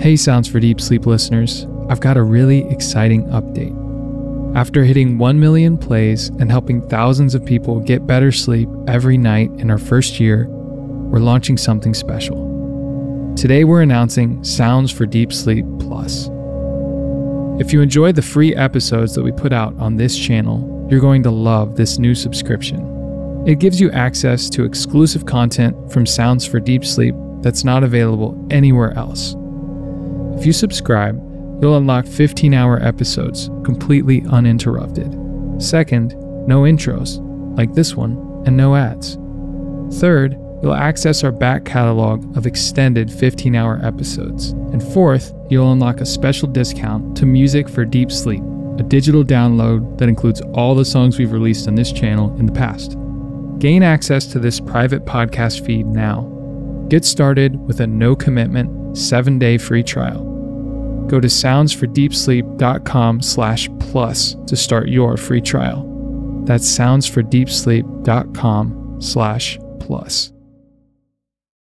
Hey, Sounds for Deep Sleep listeners, I've got a really exciting update. After hitting 1 million plays and helping thousands of people get better sleep every night in our first year, we're launching something special. Today, we're announcing Sounds for Deep Sleep Plus. If you enjoyed the free episodes that we put out on this channel, you're going to love this new subscription. It gives you access to exclusive content from Sounds for Deep Sleep that's not available anywhere else. If you subscribe, you'll unlock 15 hour episodes completely uninterrupted. Second, no intros, like this one, and no ads. Third, you'll access our back catalog of extended 15 hour episodes. And fourth, you'll unlock a special discount to Music for Deep Sleep, a digital download that includes all the songs we've released on this channel in the past. Gain access to this private podcast feed now. Get started with a no commitment, seven day free trial. Go to soundsfordeepsleep.com slash plus to start your free trial. That's soundsfordeepsleep.com slash plus.